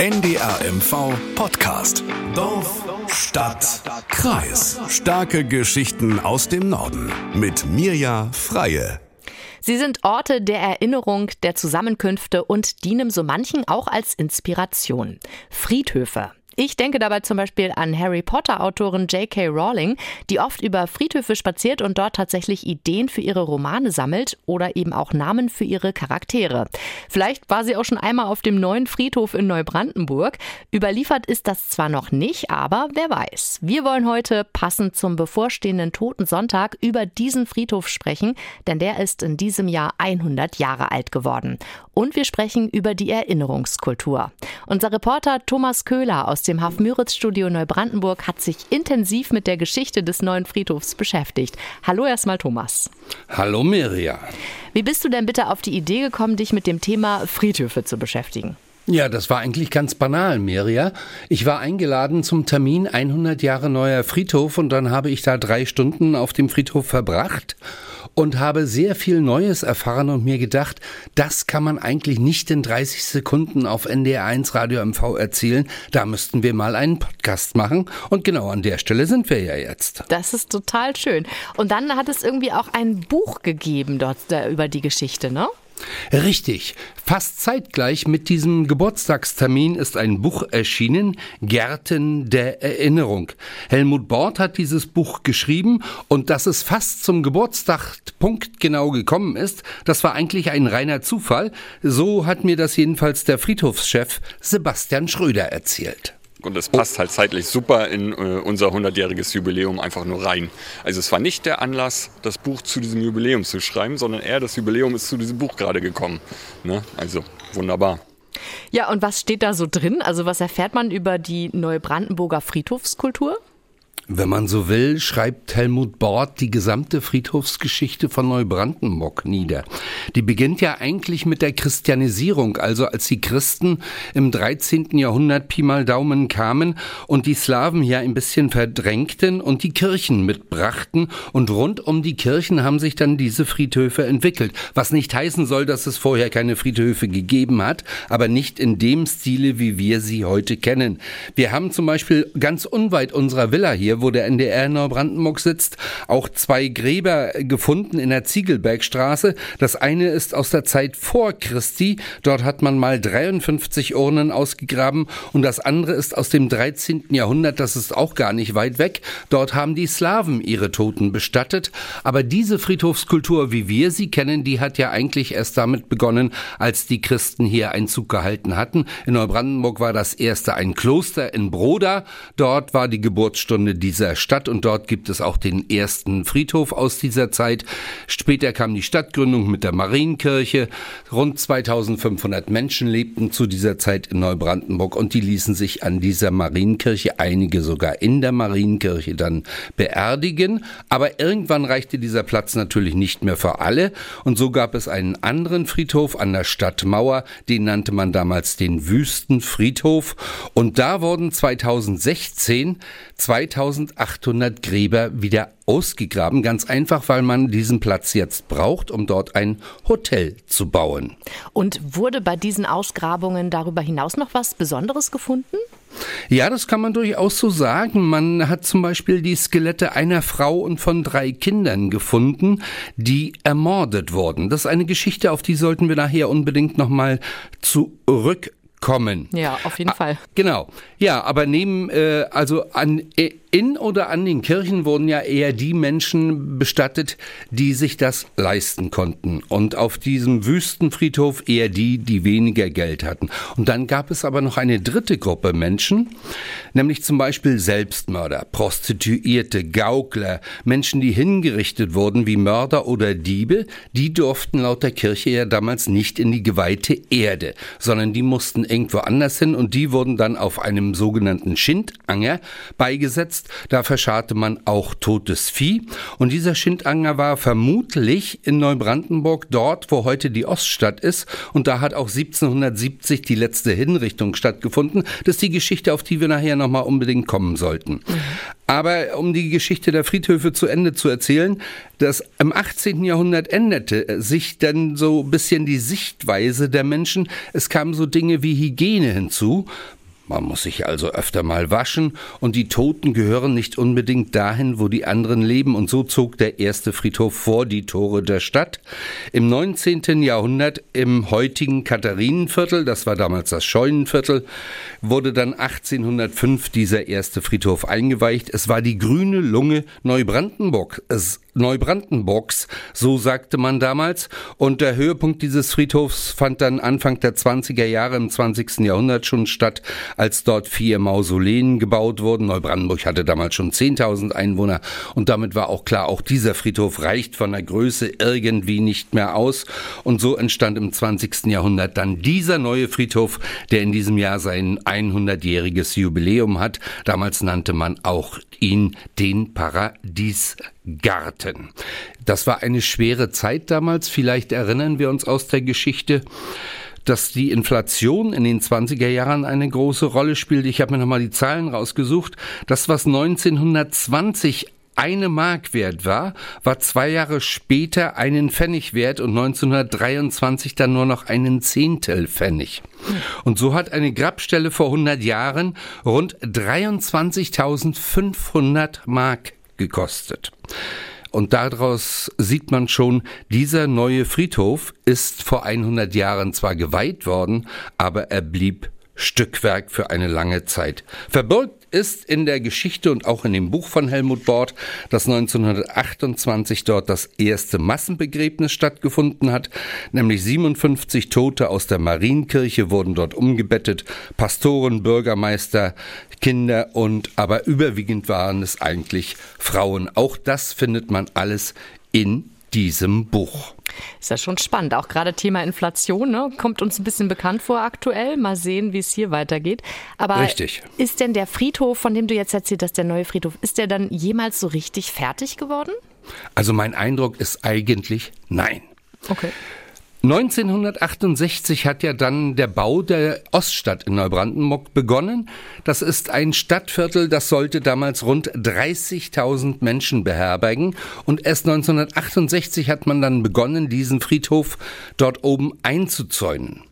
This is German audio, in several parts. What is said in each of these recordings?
NDRMV Podcast. Dorf, Stadt, Kreis. Starke Geschichten aus dem Norden. Mit Mirja Freie. Sie sind Orte der Erinnerung, der Zusammenkünfte und dienen so manchen auch als Inspiration. Friedhöfe. Ich denke dabei zum Beispiel an Harry Potter-Autorin J.K. Rowling, die oft über Friedhöfe spaziert und dort tatsächlich Ideen für ihre Romane sammelt oder eben auch Namen für ihre Charaktere. Vielleicht war sie auch schon einmal auf dem neuen Friedhof in Neubrandenburg. Überliefert ist das zwar noch nicht, aber wer weiß. Wir wollen heute passend zum bevorstehenden Toten Sonntag über diesen Friedhof sprechen, denn der ist in diesem Jahr 100 Jahre alt geworden. Und wir sprechen über die Erinnerungskultur. Unser Reporter Thomas Köhler aus dem Haf-Müritz-Studio Neubrandenburg hat sich intensiv mit der Geschichte des neuen Friedhofs beschäftigt. Hallo erstmal Thomas. Hallo Mirja. Wie bist du denn bitte auf die Idee gekommen, dich mit dem Thema Friedhöfe zu beschäftigen? Ja, das war eigentlich ganz banal, Mirja. Ich war eingeladen zum Termin 100 Jahre neuer Friedhof und dann habe ich da drei Stunden auf dem Friedhof verbracht und habe sehr viel Neues erfahren und mir gedacht, das kann man eigentlich nicht in 30 Sekunden auf NDR1 Radio MV erzählen. Da müssten wir mal einen Podcast machen. Und genau an der Stelle sind wir ja jetzt. Das ist total schön. Und dann hat es irgendwie auch ein Buch gegeben dort über die Geschichte, ne? Richtig. Fast zeitgleich mit diesem Geburtstagstermin ist ein Buch erschienen, Gärten der Erinnerung. Helmut Bort hat dieses Buch geschrieben und dass es fast zum Geburtstag punktgenau gekommen ist, das war eigentlich ein reiner Zufall. So hat mir das jedenfalls der Friedhofschef Sebastian Schröder erzählt. Und es passt halt zeitlich super in äh, unser 100-jähriges Jubiläum einfach nur rein. Also es war nicht der Anlass, das Buch zu diesem Jubiläum zu schreiben, sondern eher das Jubiläum ist zu diesem Buch gerade gekommen. Ne? Also wunderbar. Ja, und was steht da so drin? Also was erfährt man über die Neubrandenburger Friedhofskultur? Wenn man so will, schreibt Helmut Bort die gesamte Friedhofsgeschichte von Neubrandenburg nieder. Die beginnt ja eigentlich mit der Christianisierung, also als die Christen im 13. Jahrhundert Pi mal Daumen kamen und die Slawen hier ein bisschen verdrängten und die Kirchen mitbrachten und rund um die Kirchen haben sich dann diese Friedhöfe entwickelt. Was nicht heißen soll, dass es vorher keine Friedhöfe gegeben hat, aber nicht in dem Stile, wie wir sie heute kennen. Wir haben zum Beispiel ganz unweit unserer Villa hier wo der NDR in Neubrandenburg sitzt, auch zwei Gräber gefunden in der Ziegelbergstraße. Das eine ist aus der Zeit vor Christi. Dort hat man mal 53 Urnen ausgegraben und das andere ist aus dem 13. Jahrhundert. Das ist auch gar nicht weit weg. Dort haben die Slawen ihre Toten bestattet. Aber diese Friedhofskultur, wie wir sie kennen, die hat ja eigentlich erst damit begonnen, als die Christen hier Einzug gehalten hatten. In Neubrandenburg war das erste ein Kloster in Broda. Dort war die Geburtsstunde die dieser Stadt und dort gibt es auch den ersten Friedhof aus dieser Zeit. Später kam die Stadtgründung mit der Marienkirche. Rund 2500 Menschen lebten zu dieser Zeit in Neubrandenburg und die ließen sich an dieser Marienkirche, einige sogar in der Marienkirche dann beerdigen. Aber irgendwann reichte dieser Platz natürlich nicht mehr für alle und so gab es einen anderen Friedhof an der Stadtmauer, den nannte man damals den Wüstenfriedhof und da wurden 2016 2000 1800 Gräber wieder ausgegraben, ganz einfach, weil man diesen Platz jetzt braucht, um dort ein Hotel zu bauen. Und wurde bei diesen Ausgrabungen darüber hinaus noch was Besonderes gefunden? Ja, das kann man durchaus so sagen. Man hat zum Beispiel die Skelette einer Frau und von drei Kindern gefunden, die ermordet wurden. Das ist eine Geschichte, auf die sollten wir nachher unbedingt nochmal zurückkommen. Ja, auf jeden Fall. Genau. Ja, aber neben, äh, also an, in oder an den Kirchen wurden ja eher die Menschen bestattet, die sich das leisten konnten. Und auf diesem Wüstenfriedhof eher die, die weniger Geld hatten. Und dann gab es aber noch eine dritte Gruppe Menschen, nämlich zum Beispiel Selbstmörder, Prostituierte, Gaukler, Menschen, die hingerichtet wurden wie Mörder oder Diebe. Die durften laut der Kirche ja damals nicht in die geweihte Erde, sondern die mussten irgendwo anders hin und die wurden dann auf einem sogenannten Schindanger beigesetzt. Da verscharrte man auch totes Vieh. Und dieser Schindanger war vermutlich in Neubrandenburg, dort, wo heute die Oststadt ist. Und da hat auch 1770 die letzte Hinrichtung stattgefunden. Das ist die Geschichte, auf die wir nachher nochmal unbedingt kommen sollten. Mhm. Aber um die Geschichte der Friedhöfe zu Ende zu erzählen, das im 18. Jahrhundert änderte sich dann so ein bisschen die Sichtweise der Menschen. Es kamen so Dinge wie Hygiene hinzu. Man muss sich also öfter mal waschen und die Toten gehören nicht unbedingt dahin, wo die anderen leben und so zog der erste Friedhof vor die Tore der Stadt. Im 19. Jahrhundert im heutigen Katharinenviertel, das war damals das Scheunenviertel, wurde dann 1805 dieser erste Friedhof eingeweicht. Es war die grüne Lunge Neubrandenburg. Es Neubrandenburgs, so sagte man damals. Und der Höhepunkt dieses Friedhofs fand dann Anfang der 20er Jahre im 20. Jahrhundert schon statt, als dort vier Mausoleen gebaut wurden. Neubrandenburg hatte damals schon 10.000 Einwohner und damit war auch klar, auch dieser Friedhof reicht von der Größe irgendwie nicht mehr aus. Und so entstand im 20. Jahrhundert dann dieser neue Friedhof, der in diesem Jahr sein 100-jähriges Jubiläum hat. Damals nannte man auch ihn den Paradiesgarten. Das war eine schwere Zeit damals. Vielleicht erinnern wir uns aus der Geschichte dass die Inflation in den 20er Jahren eine große Rolle spielt. Ich habe mir nochmal die Zahlen rausgesucht. Das, was 1920 eine Mark wert war, war zwei Jahre später einen Pfennig wert und 1923 dann nur noch einen Zehntel Pfennig. Und so hat eine Grabstelle vor 100 Jahren rund 23.500 Mark gekostet. Und daraus sieht man schon, dieser neue Friedhof ist vor 100 Jahren zwar geweiht worden, aber er blieb Stückwerk für eine lange Zeit. Verbirgt ist in der Geschichte und auch in dem Buch von Helmut Bord, dass 1928 dort das erste Massenbegräbnis stattgefunden hat, nämlich 57 Tote aus der Marienkirche wurden dort umgebettet, Pastoren, Bürgermeister, Kinder und aber überwiegend waren es eigentlich Frauen. Auch das findet man alles in diesem Buch. Ist ja schon spannend. Auch gerade Thema Inflation ne? kommt uns ein bisschen bekannt vor aktuell. Mal sehen, wie es hier weitergeht. Aber richtig. ist denn der Friedhof, von dem du jetzt erzählt hast, der neue Friedhof, ist der dann jemals so richtig fertig geworden? Also mein Eindruck ist eigentlich nein. Okay. 1968 hat ja dann der Bau der Oststadt in Neubrandenburg begonnen. Das ist ein Stadtviertel, das sollte damals rund 30.000 Menschen beherbergen. Und erst 1968 hat man dann begonnen, diesen Friedhof dort oben einzuzäunen.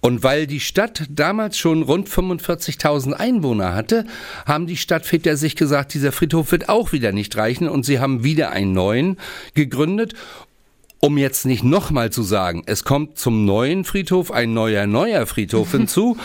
Und weil die Stadt damals schon rund 45.000 Einwohner hatte, haben die Stadtväter sich gesagt, dieser Friedhof wird auch wieder nicht reichen und sie haben wieder einen neuen gegründet um jetzt nicht nochmal zu sagen, es kommt zum neuen Friedhof ein neuer, neuer Friedhof hinzu,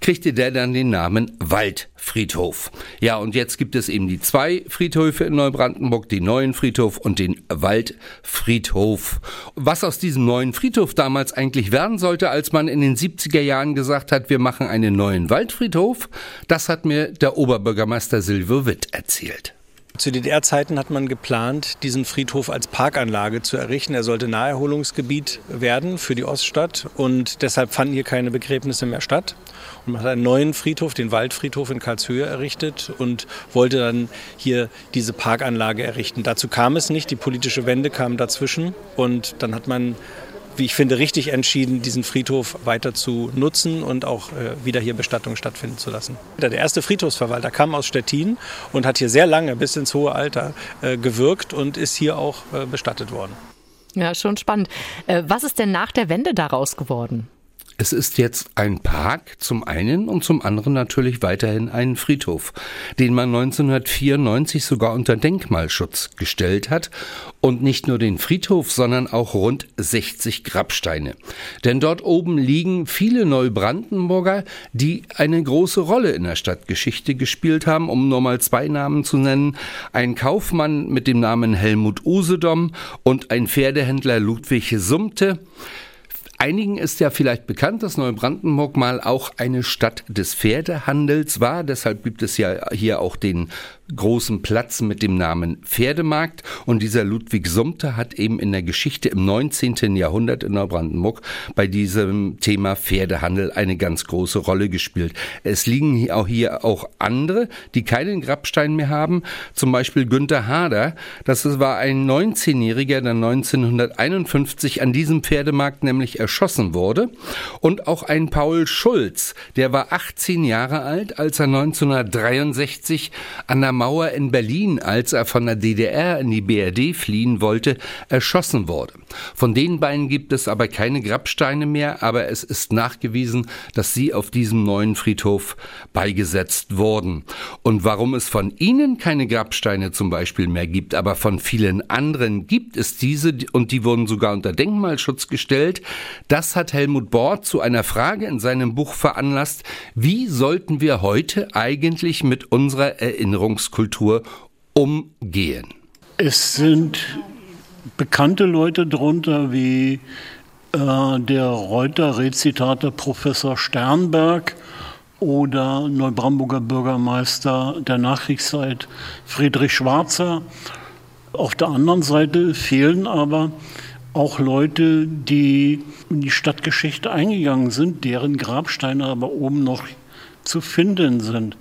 kriegte der dann den Namen Waldfriedhof. Ja, und jetzt gibt es eben die zwei Friedhöfe in Neubrandenburg, den neuen Friedhof und den Waldfriedhof. Was aus diesem neuen Friedhof damals eigentlich werden sollte, als man in den 70er Jahren gesagt hat, wir machen einen neuen Waldfriedhof, das hat mir der Oberbürgermeister Silvio Witt erzählt. Zu DDR-Zeiten hat man geplant, diesen Friedhof als Parkanlage zu errichten. Er sollte Naherholungsgebiet werden für die Oststadt und deshalb fanden hier keine Begräbnisse mehr statt. Und man hat einen neuen Friedhof, den Waldfriedhof in Karlshöhe errichtet und wollte dann hier diese Parkanlage errichten. Dazu kam es nicht, die politische Wende kam dazwischen und dann hat man wie ich finde, richtig entschieden, diesen Friedhof weiter zu nutzen und auch äh, wieder hier Bestattung stattfinden zu lassen. Der erste Friedhofsverwalter kam aus Stettin und hat hier sehr lange, bis ins hohe Alter, äh, gewirkt und ist hier auch äh, bestattet worden. Ja, schon spannend. Äh, was ist denn nach der Wende daraus geworden? Es ist jetzt ein Park zum einen und zum anderen natürlich weiterhin ein Friedhof, den man 1994 sogar unter Denkmalschutz gestellt hat und nicht nur den Friedhof, sondern auch rund 60 Grabsteine. Denn dort oben liegen viele Neubrandenburger, die eine große Rolle in der Stadtgeschichte gespielt haben, um nur mal zwei Namen zu nennen. Ein Kaufmann mit dem Namen Helmut Usedom und ein Pferdehändler Ludwig Sumte. Einigen ist ja vielleicht bekannt, dass Neubrandenburg mal auch eine Stadt des Pferdehandels war. Deshalb gibt es ja hier auch den großen Platz mit dem Namen Pferdemarkt. Und dieser Ludwig Sumter hat eben in der Geschichte im 19. Jahrhundert in Neubrandenburg bei diesem Thema Pferdehandel eine ganz große Rolle gespielt. Es liegen auch, hier auch andere, die keinen Grabstein mehr haben. Zum Beispiel Günther Hader. Das war ein 19-Jähriger, der 1951 an diesem Pferdemarkt nämlich erschossen wurde. Und auch ein Paul Schulz, der war 18 Jahre alt, als er 1963 an der Mauer in Berlin, als er von der DDR in die BRD fliehen wollte, erschossen wurde. Von den beiden gibt es aber keine Grabsteine mehr, aber es ist nachgewiesen, dass sie auf diesem neuen Friedhof beigesetzt wurden. Und warum es von ihnen keine Grabsteine zum Beispiel mehr gibt, aber von vielen anderen gibt es diese und die wurden sogar unter Denkmalschutz gestellt, das hat Helmut Bort zu einer Frage in seinem Buch veranlasst, wie sollten wir heute eigentlich mit unserer Erinnerungskultur umgehen? Es sind bekannte Leute drunter wie äh, der Reuter-Rezitator Professor Sternberg oder Neubrandenburger Bürgermeister der Nachkriegszeit Friedrich Schwarzer. Auf der anderen Seite fehlen aber auch Leute, die in die Stadtgeschichte eingegangen sind, deren Grabsteine aber oben noch zu finden sind.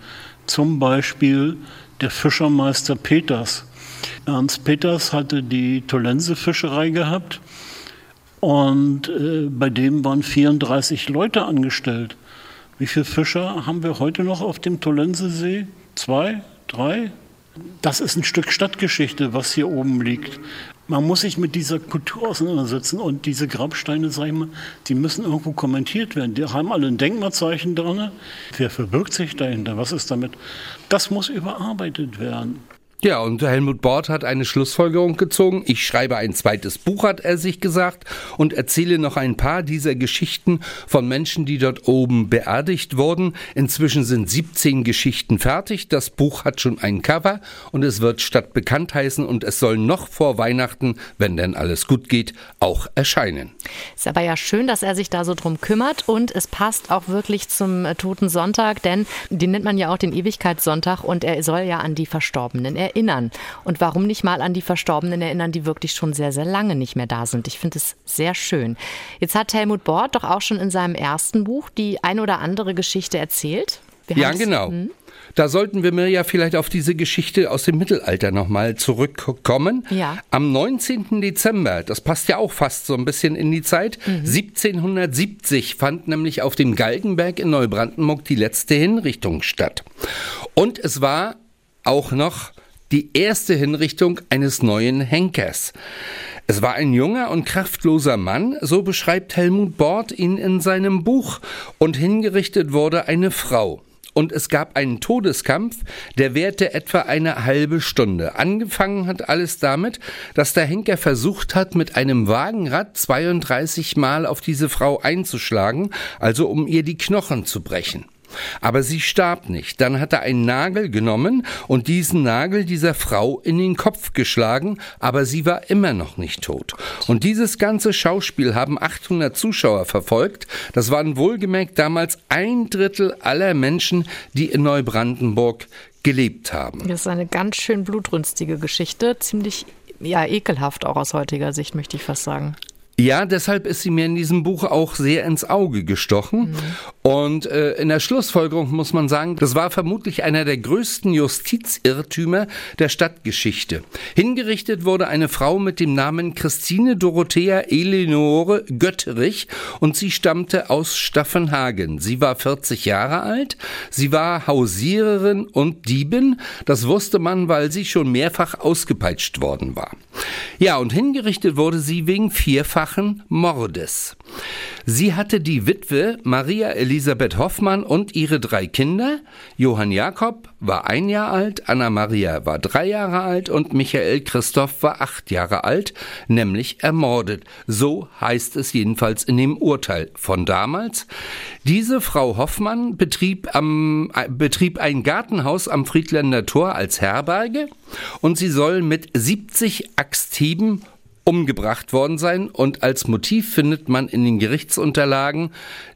Zum Beispiel der Fischermeister Peters. Ernst Peters hatte die Tolense-Fischerei gehabt und äh, bei dem waren 34 Leute angestellt. Wie viele Fischer haben wir heute noch auf dem Tolensesee? Zwei? Drei? Das ist ein Stück Stadtgeschichte, was hier oben liegt. Man muss sich mit dieser Kultur auseinandersetzen und diese Grabsteine, sag ich mal, die müssen irgendwo kommentiert werden. Die haben alle ein Denkmalzeichen dran. Wer verbirgt sich dahinter? Was ist damit? Das muss überarbeitet werden. Ja, und Helmut Bort hat eine Schlussfolgerung gezogen. Ich schreibe ein zweites Buch, hat er sich gesagt, und erzähle noch ein paar dieser Geschichten von Menschen, die dort oben beerdigt wurden. Inzwischen sind 17 Geschichten fertig. Das Buch hat schon ein Cover und es wird statt bekannt heißen und es soll noch vor Weihnachten, wenn denn alles gut geht, auch erscheinen. Ist aber ja schön, dass er sich da so drum kümmert und es passt auch wirklich zum Toten Sonntag, denn den nennt man ja auch den Ewigkeitssonntag und er soll ja an die Verstorbenen erinnern erinnern. Und warum nicht mal an die Verstorbenen erinnern, die wirklich schon sehr, sehr lange nicht mehr da sind? Ich finde es sehr schön. Jetzt hat Helmut Bort doch auch schon in seinem ersten Buch die ein oder andere Geschichte erzählt. Wir ja, genau. Hm? Da sollten wir mir ja vielleicht auf diese Geschichte aus dem Mittelalter nochmal zurückkommen. Ja. Am 19. Dezember, das passt ja auch fast so ein bisschen in die Zeit, mhm. 1770 fand nämlich auf dem Galgenberg in Neubrandenburg die letzte Hinrichtung statt. Und es war auch noch die erste Hinrichtung eines neuen Henkers. Es war ein junger und kraftloser Mann, so beschreibt Helmut Bort ihn in seinem Buch, und hingerichtet wurde eine Frau. Und es gab einen Todeskampf, der währte etwa eine halbe Stunde. Angefangen hat alles damit, dass der Henker versucht hat, mit einem Wagenrad 32 Mal auf diese Frau einzuschlagen, also um ihr die Knochen zu brechen. Aber sie starb nicht. Dann hat er einen Nagel genommen und diesen Nagel dieser Frau in den Kopf geschlagen, aber sie war immer noch nicht tot. Und dieses ganze Schauspiel haben 800 Zuschauer verfolgt. Das waren wohlgemerkt damals ein Drittel aller Menschen, die in Neubrandenburg gelebt haben. Das ist eine ganz schön blutrünstige Geschichte, ziemlich ja ekelhaft auch aus heutiger Sicht, möchte ich fast sagen. Ja, deshalb ist sie mir in diesem Buch auch sehr ins Auge gestochen. Mhm. Und äh, in der Schlussfolgerung muss man sagen, das war vermutlich einer der größten Justizirrtümer der Stadtgeschichte. Hingerichtet wurde eine Frau mit dem Namen Christine Dorothea Eleonore Götterich und sie stammte aus Staffenhagen. Sie war 40 Jahre alt, sie war Hausiererin und Diebin. Das wusste man, weil sie schon mehrfach ausgepeitscht worden war. Ja, und hingerichtet wurde sie wegen vierfachen Mordes. Sie hatte die Witwe Maria Elisabeth Hoffmann und ihre drei Kinder. Johann Jakob war ein Jahr alt, Anna Maria war drei Jahre alt und Michael Christoph war acht Jahre alt, nämlich ermordet. So heißt es jedenfalls in dem Urteil von damals. Diese Frau Hoffmann betrieb, am, äh, betrieb ein Gartenhaus am Friedländer Tor als Herberge und sie soll mit 70 Axthieben umgebracht worden sein und als Motiv findet man in den Gerichtsunterlagen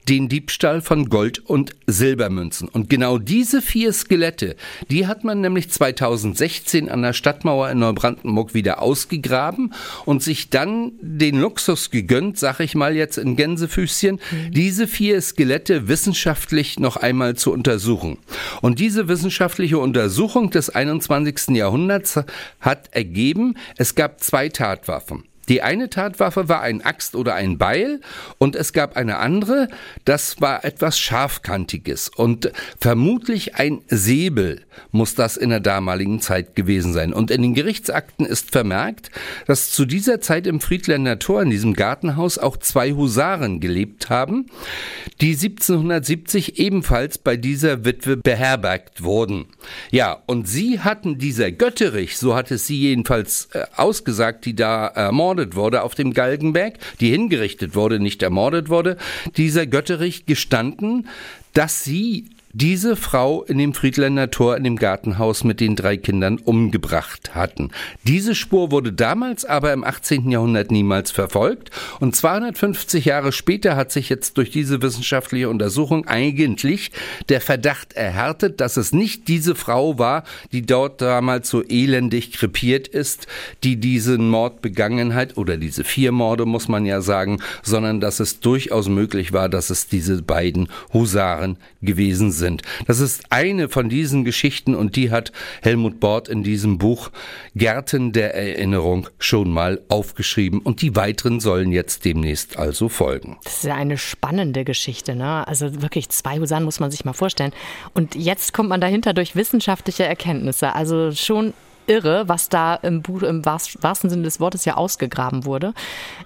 den Diebstahl von Gold- und Silbermünzen. Und genau diese vier Skelette, die hat man nämlich 2016 an der Stadtmauer in Neubrandenburg wieder ausgegraben und sich dann den Luxus gegönnt, sag ich mal jetzt in Gänsefüßchen, mhm. diese vier Skelette wissenschaftlich noch einmal zu untersuchen. Und diese wissenschaftliche Untersuchung des 21. Jahrhunderts hat ergeben, es gab zwei Tatwaffen. Die eine Tatwaffe war ein Axt oder ein Beil und es gab eine andere, das war etwas Scharfkantiges und vermutlich ein Säbel muss das in der damaligen Zeit gewesen sein. Und in den Gerichtsakten ist vermerkt, dass zu dieser Zeit im Friedländer Tor in diesem Gartenhaus auch zwei Husaren gelebt haben, die 1770 ebenfalls bei dieser Witwe beherbergt wurden. Ja, und sie hatten dieser Götterich, so hat es sie jedenfalls äh, ausgesagt, die da ermordet wurde auf dem Galgenberg, die hingerichtet wurde, nicht ermordet wurde, dieser Götterich gestanden, dass sie diese Frau in dem Friedländer Tor in dem Gartenhaus mit den drei Kindern umgebracht hatten. Diese Spur wurde damals aber im 18. Jahrhundert niemals verfolgt und 250 Jahre später hat sich jetzt durch diese wissenschaftliche Untersuchung eigentlich der Verdacht erhärtet, dass es nicht diese Frau war, die dort damals so elendig krepiert ist, die diesen Mord begangen hat oder diese vier Morde muss man ja sagen, sondern dass es durchaus möglich war, dass es diese beiden Husaren gewesen sind sind. Das ist eine von diesen Geschichten und die hat Helmut Bort in diesem Buch Gärten der Erinnerung schon mal aufgeschrieben und die weiteren sollen jetzt demnächst also folgen. Das ist ja eine spannende Geschichte, ne? Also wirklich zwei Husaren muss man sich mal vorstellen. Und jetzt kommt man dahinter durch wissenschaftliche Erkenntnisse. Also schon irre, was da im Buch im wahrsten Sinne des Wortes ja ausgegraben wurde.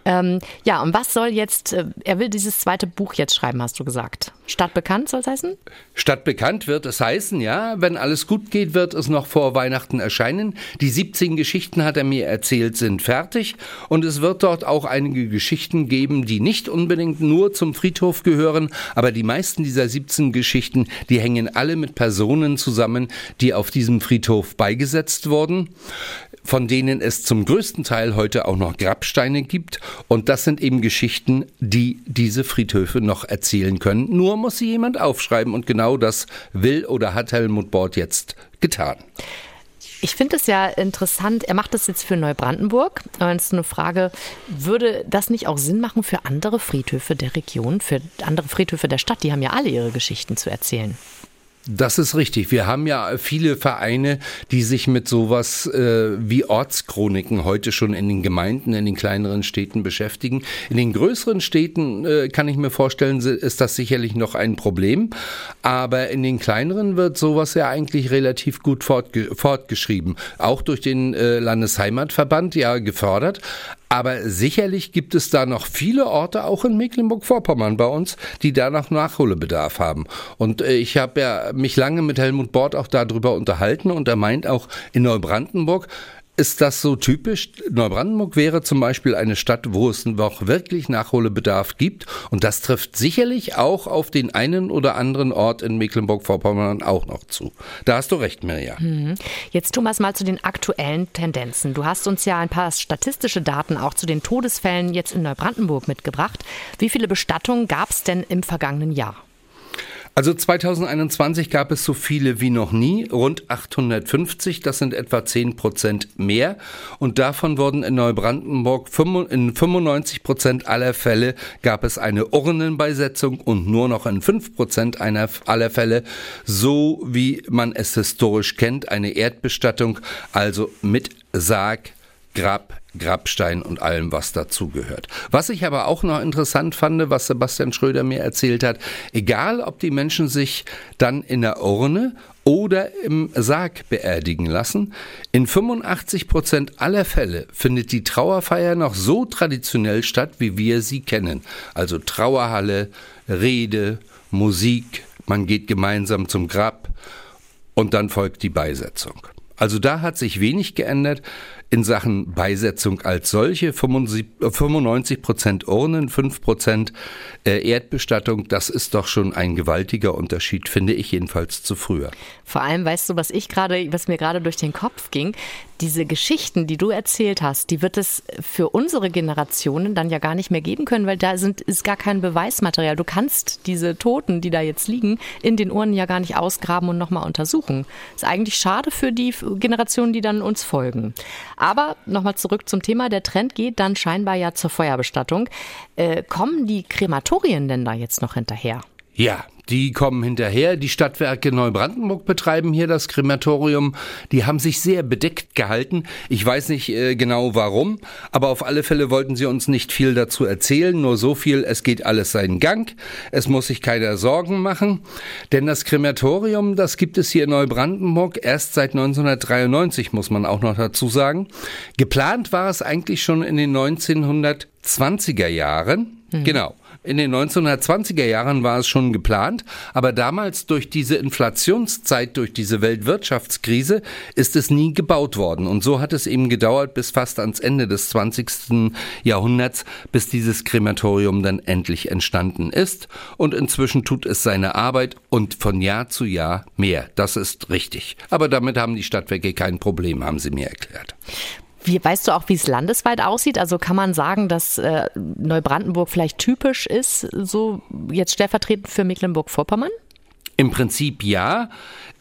Ähm, ja, und was soll jetzt, äh, er will dieses zweite Buch jetzt schreiben, hast du gesagt. Stadt bekannt soll es heißen? Stadt bekannt wird es heißen, ja. Wenn alles gut geht, wird es noch vor Weihnachten erscheinen. Die 17 Geschichten, hat er mir erzählt, sind fertig. Und es wird dort auch einige Geschichten geben, die nicht unbedingt nur zum Friedhof gehören. Aber die meisten dieser 17 Geschichten, die hängen alle mit Personen zusammen, die auf diesem Friedhof beigesetzt wurden worden, von denen es zum größten Teil heute auch noch Grabsteine gibt. Und das sind eben Geschichten, die diese Friedhöfe noch erzählen können. Nur muss sie jemand aufschreiben und genau das will oder hat Helmut Bord jetzt getan. Ich finde es ja interessant, er macht das jetzt für Neubrandenburg. Aber es ist eine Frage, würde das nicht auch Sinn machen für andere Friedhöfe der Region, für andere Friedhöfe der Stadt? Die haben ja alle ihre Geschichten zu erzählen. Das ist richtig. Wir haben ja viele Vereine, die sich mit sowas äh, wie Ortschroniken heute schon in den Gemeinden, in den kleineren Städten beschäftigen. In den größeren Städten äh, kann ich mir vorstellen, ist das sicherlich noch ein Problem. Aber in den kleineren wird sowas ja eigentlich relativ gut fortge fortgeschrieben. Auch durch den äh, Landesheimatverband ja gefördert. Aber sicherlich gibt es da noch viele Orte, auch in Mecklenburg-Vorpommern bei uns, die da noch Nachholbedarf haben. Und äh, ich habe ja mich lange mit Helmut Bort auch darüber unterhalten und er meint auch in Neubrandenburg ist das so typisch? Neubrandenburg wäre zum Beispiel eine Stadt, wo es noch wirklich Nachholbedarf gibt. Und das trifft sicherlich auch auf den einen oder anderen Ort in Mecklenburg-Vorpommern auch noch zu. Da hast du recht, Mirja. Mhm. Jetzt Thomas mal zu den aktuellen Tendenzen. Du hast uns ja ein paar statistische Daten auch zu den Todesfällen jetzt in Neubrandenburg mitgebracht. Wie viele Bestattungen gab es denn im vergangenen Jahr? Also 2021 gab es so viele wie noch nie, rund 850, das sind etwa 10 Prozent mehr. Und davon wurden in Neubrandenburg in 95 Prozent aller Fälle gab es eine Urnenbeisetzung und nur noch in 5 Prozent aller Fälle, so wie man es historisch kennt, eine Erdbestattung, also mit Sarg, Grab, Grabstein und allem, was dazugehört. Was ich aber auch noch interessant fand, was Sebastian Schröder mir erzählt hat, egal ob die Menschen sich dann in der Urne oder im Sarg beerdigen lassen, in 85 Prozent aller Fälle findet die Trauerfeier noch so traditionell statt, wie wir sie kennen. Also Trauerhalle, Rede, Musik, man geht gemeinsam zum Grab und dann folgt die Beisetzung. Also da hat sich wenig geändert in Sachen Beisetzung als solche. 95 Prozent Urnen, 5 Prozent äh, Erdbestattung, das ist doch schon ein gewaltiger Unterschied, finde ich jedenfalls zu früher. Vor allem, weißt du, was ich gerade, was mir gerade durch den Kopf ging, diese Geschichten, die du erzählt hast, die wird es für unsere Generationen dann ja gar nicht mehr geben können, weil da sind, ist gar kein Beweismaterial. Du kannst diese Toten, die da jetzt liegen, in den Urnen ja gar nicht ausgraben und nochmal untersuchen. Ist eigentlich schade für die Generationen, die dann uns folgen. Aber nochmal zurück zum Thema. Der Trend geht dann scheinbar ja zur Feuerbestattung. Äh, kommen die Krematorien denn da jetzt noch hinterher? Ja, die kommen hinterher. Die Stadtwerke Neubrandenburg betreiben hier das Krematorium. Die haben sich sehr bedeckt gehalten. Ich weiß nicht äh, genau warum, aber auf alle Fälle wollten sie uns nicht viel dazu erzählen. Nur so viel, es geht alles seinen Gang. Es muss sich keiner Sorgen machen. Denn das Krematorium, das gibt es hier in Neubrandenburg erst seit 1993, muss man auch noch dazu sagen. Geplant war es eigentlich schon in den 1920er Jahren. Mhm. Genau. In den 1920er Jahren war es schon geplant, aber damals durch diese Inflationszeit, durch diese Weltwirtschaftskrise ist es nie gebaut worden. Und so hat es eben gedauert bis fast ans Ende des 20. Jahrhunderts, bis dieses Krematorium dann endlich entstanden ist. Und inzwischen tut es seine Arbeit und von Jahr zu Jahr mehr. Das ist richtig. Aber damit haben die Stadtwerke kein Problem, haben sie mir erklärt. Wie, weißt du auch, wie es landesweit aussieht? Also kann man sagen, dass äh, Neubrandenburg vielleicht typisch ist, so jetzt stellvertretend für Mecklenburg-Vorpommern? Im Prinzip ja.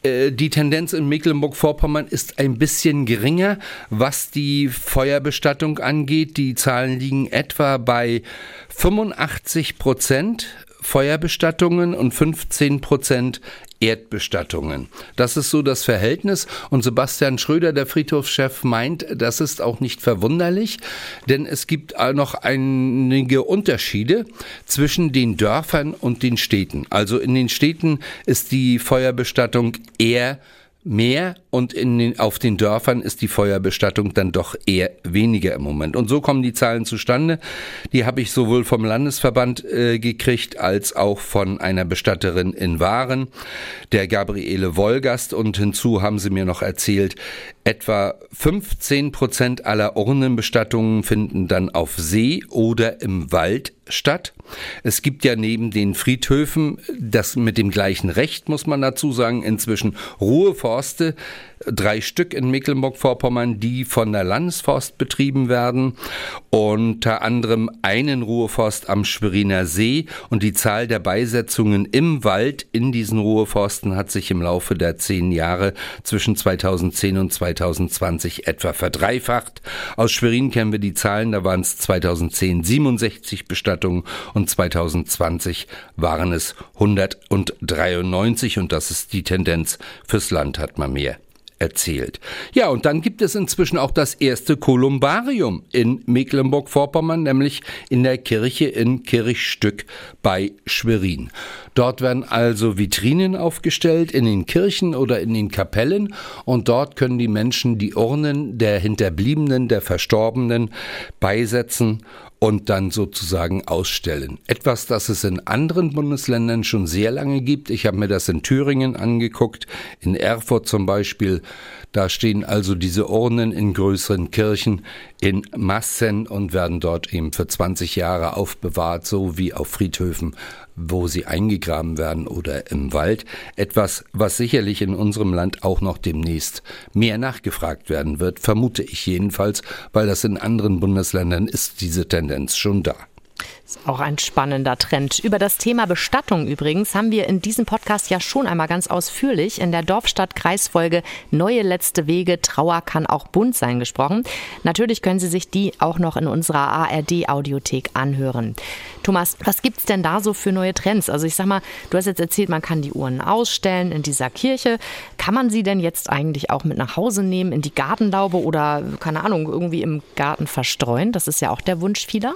Äh, die Tendenz in Mecklenburg-Vorpommern ist ein bisschen geringer, was die Feuerbestattung angeht. Die Zahlen liegen etwa bei 85 Prozent Feuerbestattungen und 15 Prozent Erdbestattungen. Das ist so das Verhältnis und Sebastian Schröder, der Friedhofschef, meint, das ist auch nicht verwunderlich, denn es gibt noch einige Unterschiede zwischen den Dörfern und den Städten. Also in den Städten ist die Feuerbestattung eher mehr und in den, auf den Dörfern ist die Feuerbestattung dann doch eher weniger im Moment. Und so kommen die Zahlen zustande. Die habe ich sowohl vom Landesverband äh, gekriegt als auch von einer Bestatterin in Waren, der Gabriele Wolgast. Und hinzu haben sie mir noch erzählt, etwa 15 Prozent aller Urnenbestattungen finden dann auf See oder im Wald statt. Es gibt ja neben den Friedhöfen, das mit dem gleichen Recht, muss man dazu sagen, inzwischen Ruheforste, drei Stück in Mecklenburg-Vorpommern, die von der Landesforst betrieben werden. Unter anderem einen Ruheforst am Schweriner See. Und die Zahl der Beisetzungen im Wald in diesen Ruheforsten hat sich im Laufe der zehn Jahre zwischen 2010 und 2020 etwa verdreifacht. Aus Schwerin kennen wir die Zahlen, da waren es 2010 67 Bestattungen und 2020 waren es 193 und das ist die Tendenz. Fürs Land hat man mehr erzählt. Ja, und dann gibt es inzwischen auch das erste Kolumbarium in Mecklenburg-Vorpommern, nämlich in der Kirche in Kirchstück bei Schwerin. Dort werden also Vitrinen aufgestellt in den Kirchen oder in den Kapellen und dort können die Menschen die Urnen der Hinterbliebenen, der Verstorbenen beisetzen und dann sozusagen ausstellen. Etwas, das es in anderen Bundesländern schon sehr lange gibt. Ich habe mir das in Thüringen angeguckt, in Erfurt zum Beispiel. Da stehen also diese Urnen in größeren Kirchen in Massen und werden dort eben für 20 Jahre aufbewahrt, so wie auf Friedhöfen, wo sie eingegraben werden oder im Wald. Etwas, was sicherlich in unserem Land auch noch demnächst mehr nachgefragt werden wird, vermute ich jedenfalls, weil das in anderen Bundesländern ist diese Tendenz schon da. Ist auch ein spannender Trend. Über das Thema Bestattung übrigens haben wir in diesem Podcast ja schon einmal ganz ausführlich in der Dorfstadt-Kreisfolge Neue letzte Wege, Trauer kann auch bunt sein gesprochen. Natürlich können Sie sich die auch noch in unserer ARD-Audiothek anhören. Thomas, was gibt's denn da so für neue Trends? Also ich sag mal, du hast jetzt erzählt, man kann die Uhren ausstellen in dieser Kirche. Kann man sie denn jetzt eigentlich auch mit nach Hause nehmen, in die Gartenlaube oder, keine Ahnung, irgendwie im Garten verstreuen? Das ist ja auch der Wunsch vieler.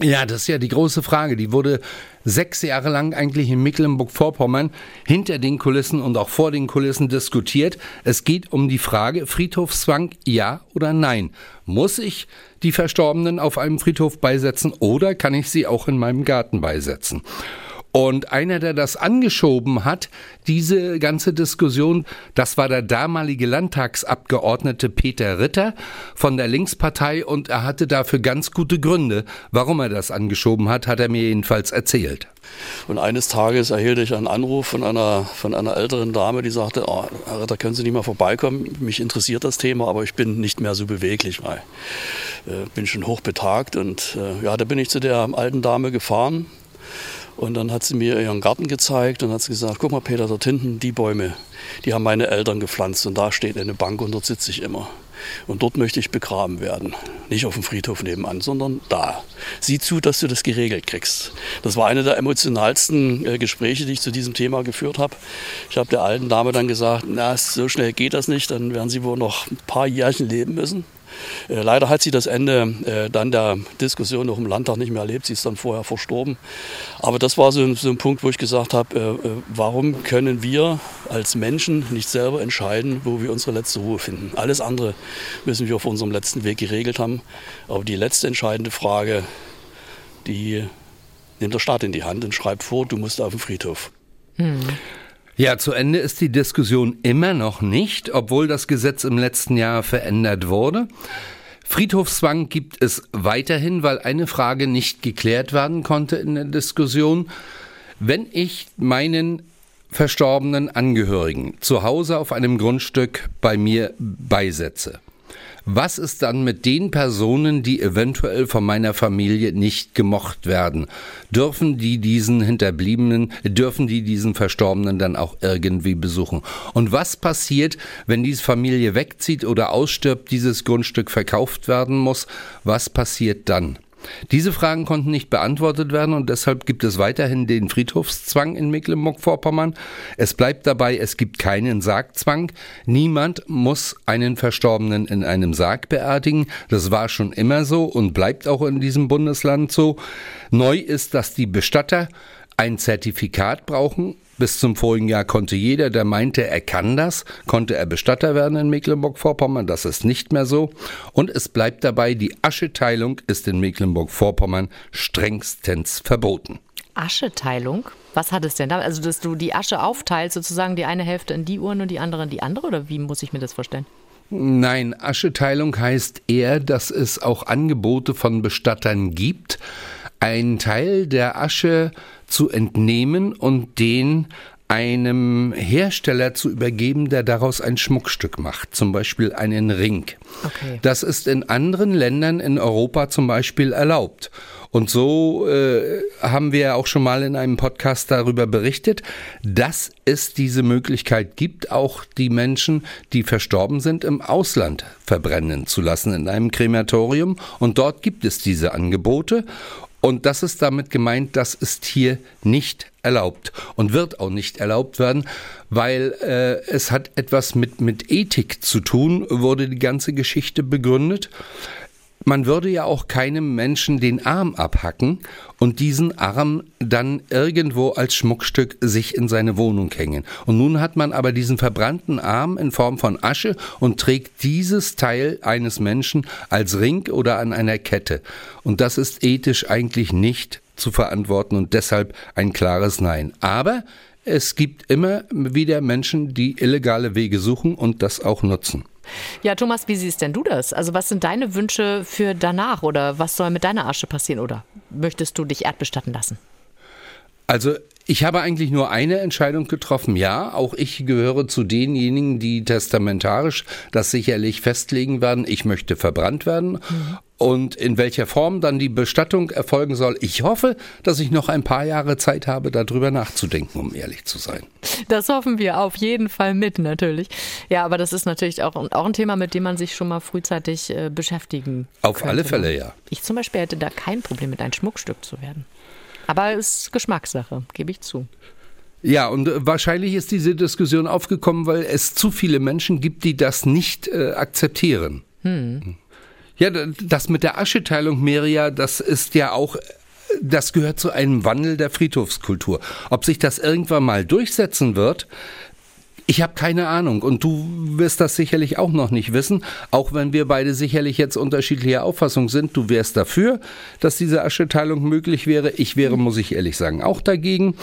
Ja, das ist ja die große Frage. Die wurde sechs Jahre lang eigentlich in Mecklenburg-Vorpommern hinter den Kulissen und auch vor den Kulissen diskutiert. Es geht um die Frage, Friedhofszwang ja oder nein. Muss ich die Verstorbenen auf einem Friedhof beisetzen oder kann ich sie auch in meinem Garten beisetzen? Und einer, der das angeschoben hat, diese ganze Diskussion, das war der damalige Landtagsabgeordnete Peter Ritter von der Linkspartei und er hatte dafür ganz gute Gründe. Warum er das angeschoben hat, hat er mir jedenfalls erzählt. Und eines Tages erhielt ich einen Anruf von einer, von einer älteren Dame, die sagte, oh, Herr Ritter, können Sie nicht mal vorbeikommen? Mich interessiert das Thema, aber ich bin nicht mehr so beweglich, weil äh, bin schon hochbetagt. Und äh, ja, da bin ich zu der alten Dame gefahren und dann hat sie mir ihren Garten gezeigt und hat gesagt, guck mal Peter, dort hinten die Bäume, die haben meine Eltern gepflanzt und da steht eine Bank und dort sitze ich immer. und dort möchte ich begraben werden. Nicht auf dem Friedhof nebenan, sondern da. Sieh zu, dass du das geregelt kriegst. Das war eine der emotionalsten äh, Gespräche, die ich zu diesem Thema geführt habe. Ich habe der alten Dame dann gesagt, na, so schnell geht das nicht, dann werden Sie wohl noch ein paar Jährchen leben müssen. Äh, leider hat sie das Ende äh, dann der Diskussion noch im Landtag nicht mehr erlebt. Sie ist dann vorher verstorben. Aber das war so, so ein Punkt, wo ich gesagt habe, äh, warum können wir als Menschen nicht selber entscheiden, wo wir unsere letzte Ruhe finden? Alles andere müssen wir auf unserem letzten Weg geregelt haben. Aber die letzte entscheidende Frage, die nimmt der Staat in die Hand und schreibt vor, du musst auf den Friedhof. Hm. Ja, zu Ende ist die Diskussion immer noch nicht, obwohl das Gesetz im letzten Jahr verändert wurde. Friedhofszwang gibt es weiterhin, weil eine Frage nicht geklärt werden konnte in der Diskussion. Wenn ich meinen verstorbenen Angehörigen zu Hause auf einem Grundstück bei mir beisetze, was ist dann mit den Personen, die eventuell von meiner Familie nicht gemocht werden? Dürfen die diesen Hinterbliebenen, dürfen die diesen Verstorbenen dann auch irgendwie besuchen? Und was passiert, wenn diese Familie wegzieht oder ausstirbt, dieses Grundstück verkauft werden muss? Was passiert dann? Diese Fragen konnten nicht beantwortet werden und deshalb gibt es weiterhin den Friedhofszwang in Mecklenburg-Vorpommern. Es bleibt dabei, es gibt keinen Sargzwang. Niemand muss einen Verstorbenen in einem Sarg beerdigen. Das war schon immer so und bleibt auch in diesem Bundesland so. Neu ist, dass die Bestatter ein Zertifikat brauchen bis zum vorigen Jahr konnte jeder, der meinte, er kann das, konnte er Bestatter werden in Mecklenburg-Vorpommern. Das ist nicht mehr so. Und es bleibt dabei, die Ascheteilung ist in Mecklenburg-Vorpommern strengstens verboten. Ascheteilung? Was hat es denn da? Also, dass du die Asche aufteilst, sozusagen die eine Hälfte in die Urne und die andere in die andere? Oder wie muss ich mir das vorstellen? Nein, Ascheteilung heißt eher, dass es auch Angebote von Bestattern gibt, einen Teil der Asche zu entnehmen und den einem Hersteller zu übergeben, der daraus ein Schmuckstück macht, zum Beispiel einen Ring. Okay. Das ist in anderen Ländern in Europa zum Beispiel erlaubt. Und so äh, haben wir ja auch schon mal in einem Podcast darüber berichtet, dass es diese Möglichkeit gibt, auch die Menschen, die verstorben sind, im Ausland verbrennen zu lassen in einem Krematorium. Und dort gibt es diese Angebote. Und das ist damit gemeint, das ist hier nicht erlaubt und wird auch nicht erlaubt werden, weil äh, es hat etwas mit, mit Ethik zu tun, wurde die ganze Geschichte begründet. Man würde ja auch keinem Menschen den Arm abhacken und diesen Arm dann irgendwo als Schmuckstück sich in seine Wohnung hängen. Und nun hat man aber diesen verbrannten Arm in Form von Asche und trägt dieses Teil eines Menschen als Ring oder an einer Kette. Und das ist ethisch eigentlich nicht zu verantworten und deshalb ein klares Nein. Aber es gibt immer wieder Menschen, die illegale Wege suchen und das auch nutzen. Ja, Thomas, wie siehst denn du das? Also was sind deine Wünsche für danach oder was soll mit deiner Asche passieren oder möchtest du dich erdbestatten lassen? Also ich habe eigentlich nur eine Entscheidung getroffen. Ja, auch ich gehöre zu denjenigen, die testamentarisch das sicherlich festlegen werden. Ich möchte verbrannt werden. Mhm. Und in welcher Form dann die Bestattung erfolgen soll, ich hoffe, dass ich noch ein paar Jahre Zeit habe, darüber nachzudenken, um ehrlich zu sein. Das hoffen wir auf jeden Fall mit, natürlich. Ja, aber das ist natürlich auch, auch ein Thema, mit dem man sich schon mal frühzeitig äh, beschäftigen Auf könnte. alle Fälle, ja. Ich zum Beispiel hätte da kein Problem mit, ein Schmuckstück zu werden. Aber es ist Geschmackssache, gebe ich zu. Ja, und äh, wahrscheinlich ist diese Diskussion aufgekommen, weil es zu viele Menschen gibt, die das nicht äh, akzeptieren. Hm. Ja, das mit der Ascheteilung, Meria, das ist ja auch das gehört zu einem Wandel der Friedhofskultur. Ob sich das irgendwann mal durchsetzen wird, ich habe keine Ahnung und du wirst das sicherlich auch noch nicht wissen, auch wenn wir beide sicherlich jetzt unterschiedlicher Auffassung sind. Du wärst dafür, dass diese Ascheteilung möglich wäre. Ich wäre, muss ich ehrlich sagen, auch dagegen.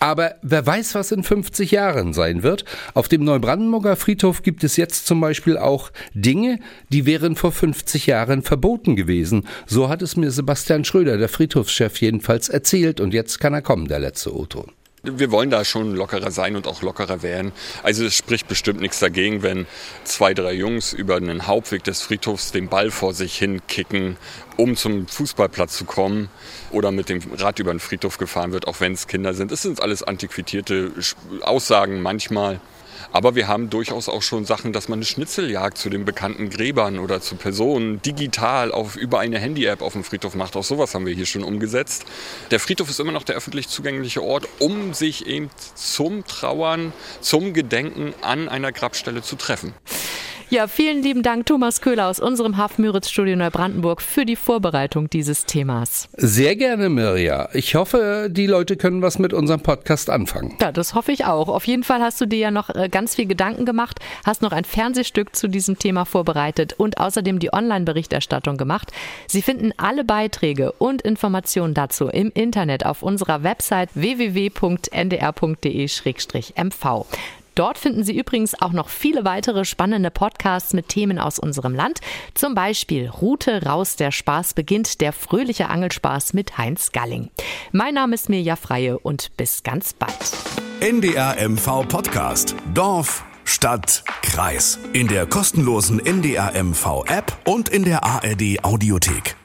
Aber wer weiß, was in 50 Jahren sein wird. Auf dem Neubrandenburger Friedhof gibt es jetzt zum Beispiel auch Dinge, die wären vor 50 Jahren verboten gewesen. So hat es mir Sebastian Schröder, der Friedhofschef, jedenfalls erzählt. Und jetzt kann er kommen, der letzte O-Ton wir wollen da schon lockerer sein und auch lockerer werden. Also es spricht bestimmt nichts dagegen, wenn zwei, drei Jungs über einen Hauptweg des Friedhofs den Ball vor sich hin kicken, um zum Fußballplatz zu kommen oder mit dem Rad über den Friedhof gefahren wird, auch wenn es Kinder sind. Es sind alles antiquierte Aussagen manchmal. Aber wir haben durchaus auch schon Sachen, dass man eine Schnitzeljagd zu den bekannten Gräbern oder zu Personen digital auf, über eine Handy-App auf dem Friedhof macht. Auch sowas haben wir hier schon umgesetzt. Der Friedhof ist immer noch der öffentlich zugängliche Ort, um sich eben zum Trauern, zum Gedenken an einer Grabstelle zu treffen. Ja, vielen lieben Dank, Thomas Köhler aus unserem Hafen-Müritz-Studio Neubrandenburg für die Vorbereitung dieses Themas. Sehr gerne, Mirja. Ich hoffe, die Leute können was mit unserem Podcast anfangen. Ja, das hoffe ich auch. Auf jeden Fall hast du dir ja noch äh, ganz viel Gedanken gemacht, hast noch ein Fernsehstück zu diesem Thema vorbereitet und außerdem die Online-Berichterstattung gemacht. Sie finden alle Beiträge und Informationen dazu im Internet auf unserer Website www.ndr.de-mv. Dort finden Sie übrigens auch noch viele weitere spannende Podcasts mit Themen aus unserem Land. Zum Beispiel Route raus, der Spaß beginnt, der fröhliche Angelspaß mit Heinz Galling. Mein Name ist Mirja Freie und bis ganz bald. NDR MV Podcast. Dorf, Stadt, Kreis. In der kostenlosen NDR MV App und in der ARD Audiothek.